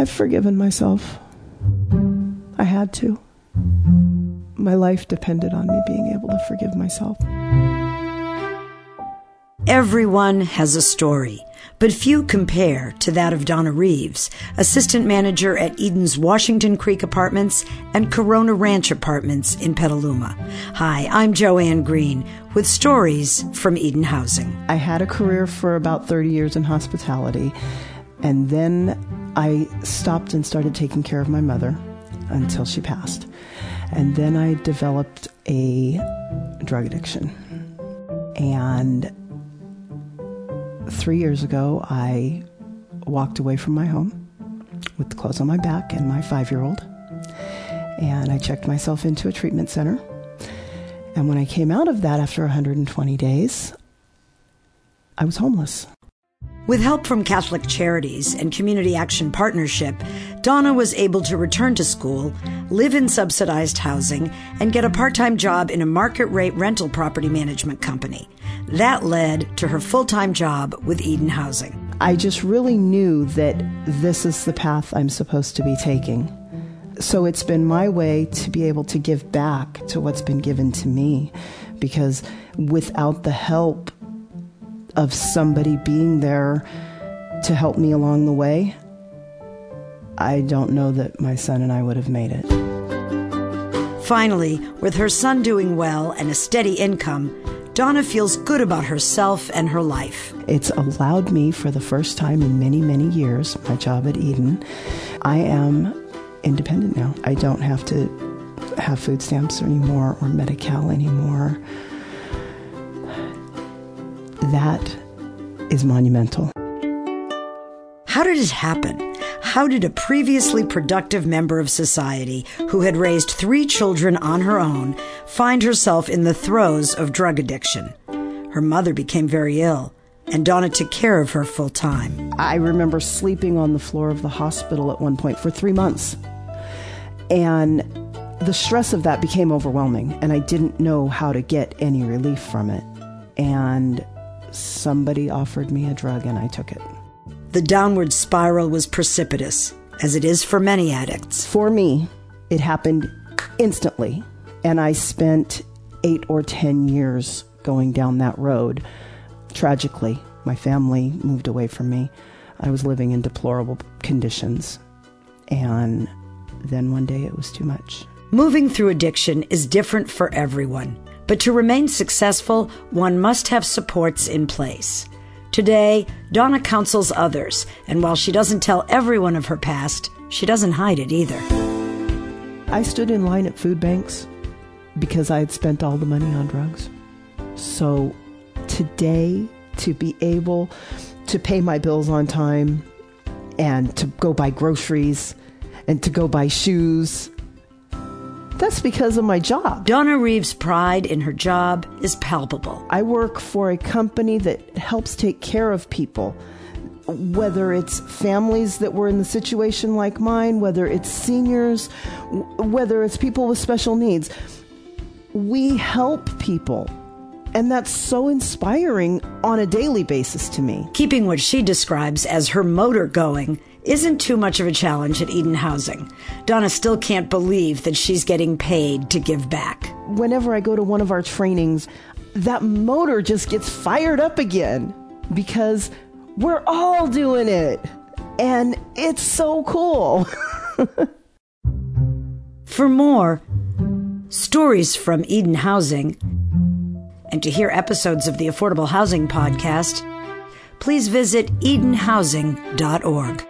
I've forgiven myself. I had to. My life depended on me being able to forgive myself. Everyone has a story, but few compare to that of Dawnna Rieves, assistant manager at Eden's Washington Creek Apartments and Corona Ranch Apartments in Petaluma. Hi, I'm Joanne Green with stories from Eden Housing. I had a career for about 30 years in hospitality, and then I stopped and started taking care of my mother until she passed. And then I developed a drug addiction. And three years ago, I walked away from my home with the clothes on my back and my five year old. And I checked myself into a treatment center. And when I came out of that after 120 days, I was homeless. With help from Catholic Charities and Community Action Partnership, Dawnna was able to return to school, live in subsidized housing, and get a part time job in a market rate rental property management company. That led to her full time job with Eden Housing. I just really knew that this is the path I'm supposed to be taking. So it's been my way to be able to give back to what's been given to me because without the help of somebody being there to help me along the way, I don't know that my son and I would have made it. Finally, with her son doing well and a steady income, Dawnna feels good about herself and her life. It's allowed me for the first time in many, many years, my job at Eden. I am independent now. I don't have to have food stamps anymore or Medi-Cal anymore. That is monumental. How did it happen? How did a previously productive member of society who had raised three children on her own find herself in the throes of drug addiction? Her mother became very ill, and Dawnna took care of her full time. I remember sleeping on the floor of the hospital at one point for three months. And the stress of that became overwhelming, and I didn't know how to get any relief from it. And somebody offered me a drug, and I took it. The downward spiral was precipitous, as it is for many addicts. For me, it happened instantly, and I spent eight or ten years going down that road. Tragically, my family moved away from me. I was living in deplorable conditions, and then one day it was too much. Moving through addiction is different for everyone, but to remain successful, one must have supports in place. Today, Dawnna counsels others, and while she doesn't tell everyone of her past, she doesn't hide it either. I stood in line at food banks because I had spent all the money on drugs. So today, to be able to pay my bills on time and to go buy groceries and to go buy shoes, that's because of my job. Dawnna Rieves' pride in her job is palpable. I work for a company that helps take care of people, whether it's families that were in the situation like mine, whether it's seniors, whether it's people with special needs. We help people. And that's so inspiring on a daily basis to me. Keeping what she describes as her motor going isn't too much of a challenge at Eden Housing. Dawnna still can't believe that she's getting paid to give back. Whenever I go to one of our trainings, that motor just gets fired up again because we're all doing it. And it's so cool. For more stories from Eden Housing and to hear episodes of the Affordable Housing Podcast, please visit edenhousing.org.